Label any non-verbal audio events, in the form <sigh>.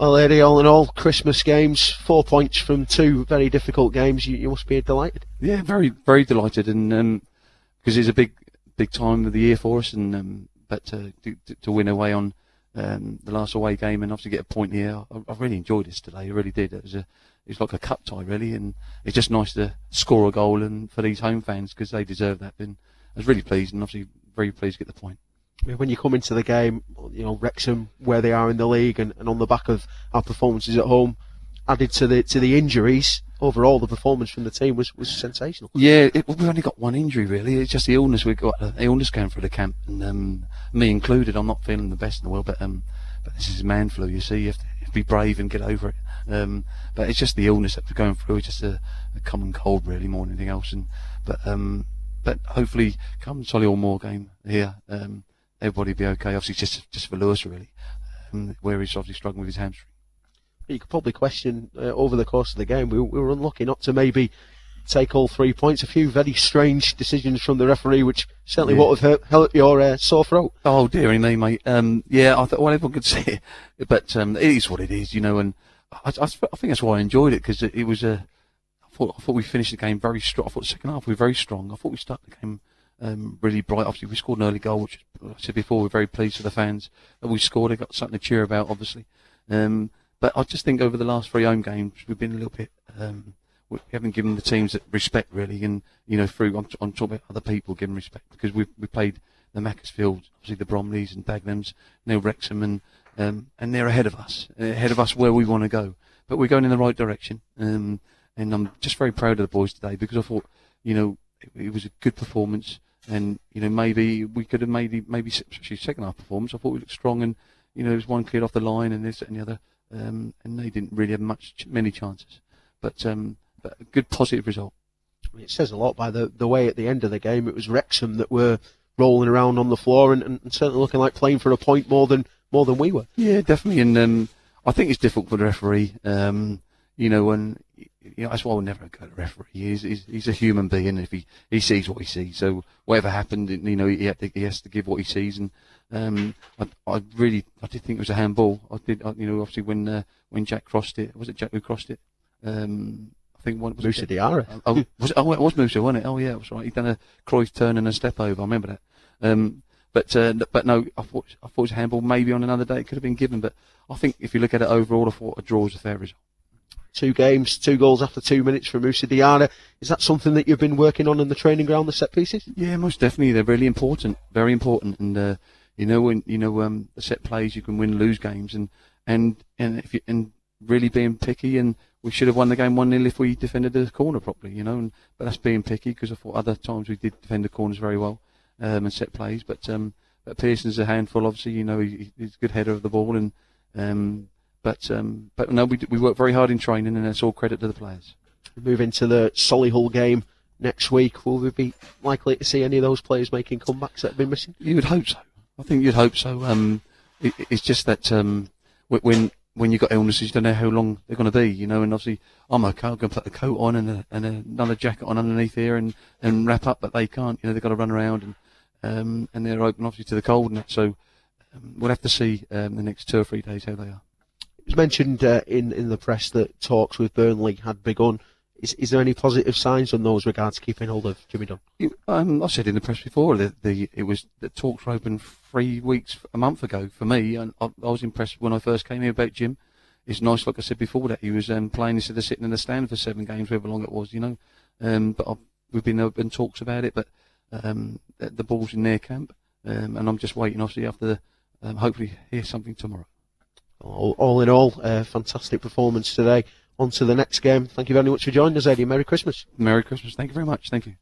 Well, Ady, all in all, Christmas games, four points from two very difficult games. You, you must be delighted. Yeah, very, very delighted, and because um, it's a big, big time of the year for us, and um, but to, to, to, win away on um, the last away game and obviously get a point here, I, I, really enjoyed this today. I really did. It was a, it's like a cup tie really, and it's just nice to score a goal and for these home fans because they deserve that. And I was really pleased, and obviously very pleased to get the point when you come into the game, you know Wrexham where they are in the league, and, and on the back of our performances at home, added to the to the injuries, overall the performance from the team was, was sensational. Yeah, it, we only got one injury really. It's just the illness we got. The illness going through the camp, and um, me included. I'm not feeling the best in the world, but um, but this is man flu. You see, you have to, you have to be brave and get over it. Um, but it's just the illness that we're going through. It's just a, a common cold really, more than anything else. And but um, but hopefully come Solihull Moor game here. Um, everybody be okay. Obviously, just just for Lewis really, um, where he's obviously struggling with his hamstring. You could probably question uh, over the course of the game. We, we, were unlucky not to maybe take all three points. A few very strange decisions from the referee, which certainly yeah. would have hurt, hurt your uh, sore throat. Oh dearie me, mate. Um, yeah, I thought well everyone could <laughs> see it, but um, it is what it is, you know. And I, I, I think that's why I enjoyed it because it, it, was a. I thought I thought we finished the game very strong. I thought the second half we were very strong. I thought we started the game um, really bright. Obviously, we scored an early goal, which I said before, we're very pleased with the fans that we scored. They got something to cheer about, obviously. Um, but I just think over the last three home games, we've been a little bit. Um, we haven't given the teams respect really, and you know, through I'm, I'm talking about other people giving respect because we we played the Macclesfield, obviously the Bromleys and Dagenhams, now Wrexham, and um, and they're ahead of us, ahead of us where we want to go. But we're going in the right direction, um, and I'm just very proud of the boys today because I thought, you know, it, it was a good performance and you know maybe we could have maybe maybe especially second half performance. I thought we looked strong, and you know there was one cleared off the line, and this and the other, um, and they didn't really have much many chances, but um, but a good positive result. It says a lot by the the way at the end of the game it was Wrexham that were rolling around on the floor and, and certainly looking like playing for a point more than more than we were. Yeah, definitely, and um, I think it's difficult for the referee. Um, you know, when you know, that's why we'll never go to referee. He's, he's, he's a human being. If he, he sees what he sees, so whatever happened, you know, he, to, he has to give what he sees. And um, I, I really, I did think it was a handball. I did, I, you know, obviously when uh, when Jack crossed it, was it Jack who crossed it? Um, I think one was Moussa Diarra. Oh, was it, oh, it was Moussa, wasn't it? Oh yeah, it was right. He done a Cruyff turn and a step over. I remember that. Um, but uh, but no, I thought I thought it was a handball. Maybe on another day it could have been given. But I think if you look at it overall, I thought a draw is a fair result two games, two goals after two minutes for Moussa Diarra. Is that something that you've been working on in the training ground, the set pieces? Yeah, most definitely. They're really important, very important. And uh, you know, when you know um, the set plays, you can win, lose games, and and and if you, and really being picky. And we should have won the game one 0 if we defended the corner properly, you know. And but that's being picky because I thought other times we did defend the corners very well um, and set plays. But um, but Pearson's a handful, obviously. You know, he, he's a good header of the ball and. Um, but um, but no, we we work very hard in training, and it's all credit to the players. We move into the Solihull game next week. Will we be likely to see any of those players making comebacks that have been missing? You would hope so. I think you'd hope so. Um, it, it's just that um, when when you've got illnesses, you don't know how long they're going to be, you know. And obviously, I'm okay. I'm going to put a coat on and, a, and another jacket on underneath here and, and wrap up, but they can't. You know, they've got to run around and um, and they're open obviously to the cold and that. So um, we'll have to see um, the next two or three days how they are was mentioned uh, in in the press that talks with Burnley had begun. Is, is there any positive signs on those regards keeping hold of Jimmy Dunne? Um, I said in the press before that the it was the talks were open three weeks a month ago for me, and I, I, was impressed when I first came here about Jim. It's nice, like I said before, that he was um, playing instead of sitting in the stand for seven games, however long it was, you know. Um, but I've, we've been open talks about it, but um, the ball's in their camp, um, and I'm just waiting. Obviously, after the, um, hopefully hear something tomorrow all, all in all, a fantastic performance today. On to the next game. Thank you very much for joining us, Ady. Merry Christmas. Merry Christmas. Thank you very much. Thank you.